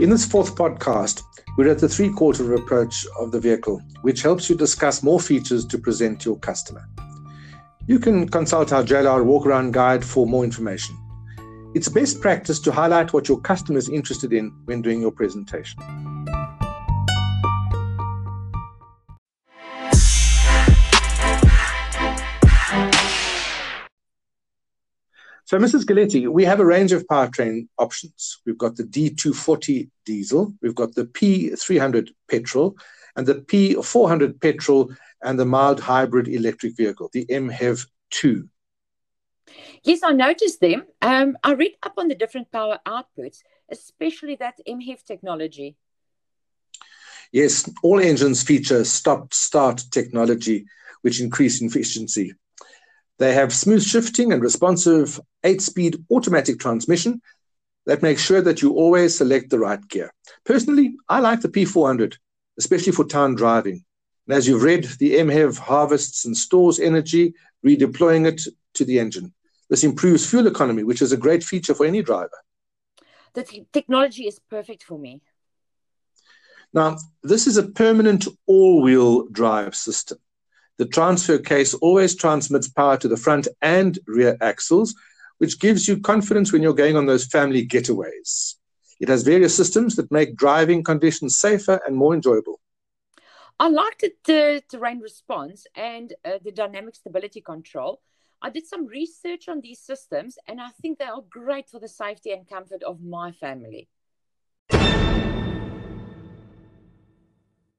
In this fourth podcast, we're at the three quarter approach of the vehicle, which helps you discuss more features to present to your customer. You can consult our JLR walk around guide for more information. It's best practice to highlight what your customer is interested in when doing your presentation. So, Mrs. Galetti, we have a range of powertrain options. We've got the D240 diesel, we've got the P300 petrol, and the P400 petrol and the mild hybrid electric vehicle, the MHEV 2. Yes, I noticed them. Um, I read up on the different power outputs, especially that MHEV technology. Yes, all engines feature stop start technology, which increase efficiency. They have smooth shifting and responsive eight speed automatic transmission that makes sure that you always select the right gear. Personally, I like the P400, especially for town driving. And as you've read, the MHEV harvests and stores energy, redeploying it to the engine. This improves fuel economy, which is a great feature for any driver. The t- technology is perfect for me. Now, this is a permanent all wheel drive system. The transfer case always transmits power to the front and rear axles, which gives you confidence when you're going on those family getaways. It has various systems that make driving conditions safer and more enjoyable. I liked the terrain response and uh, the dynamic stability control. I did some research on these systems and I think they are great for the safety and comfort of my family.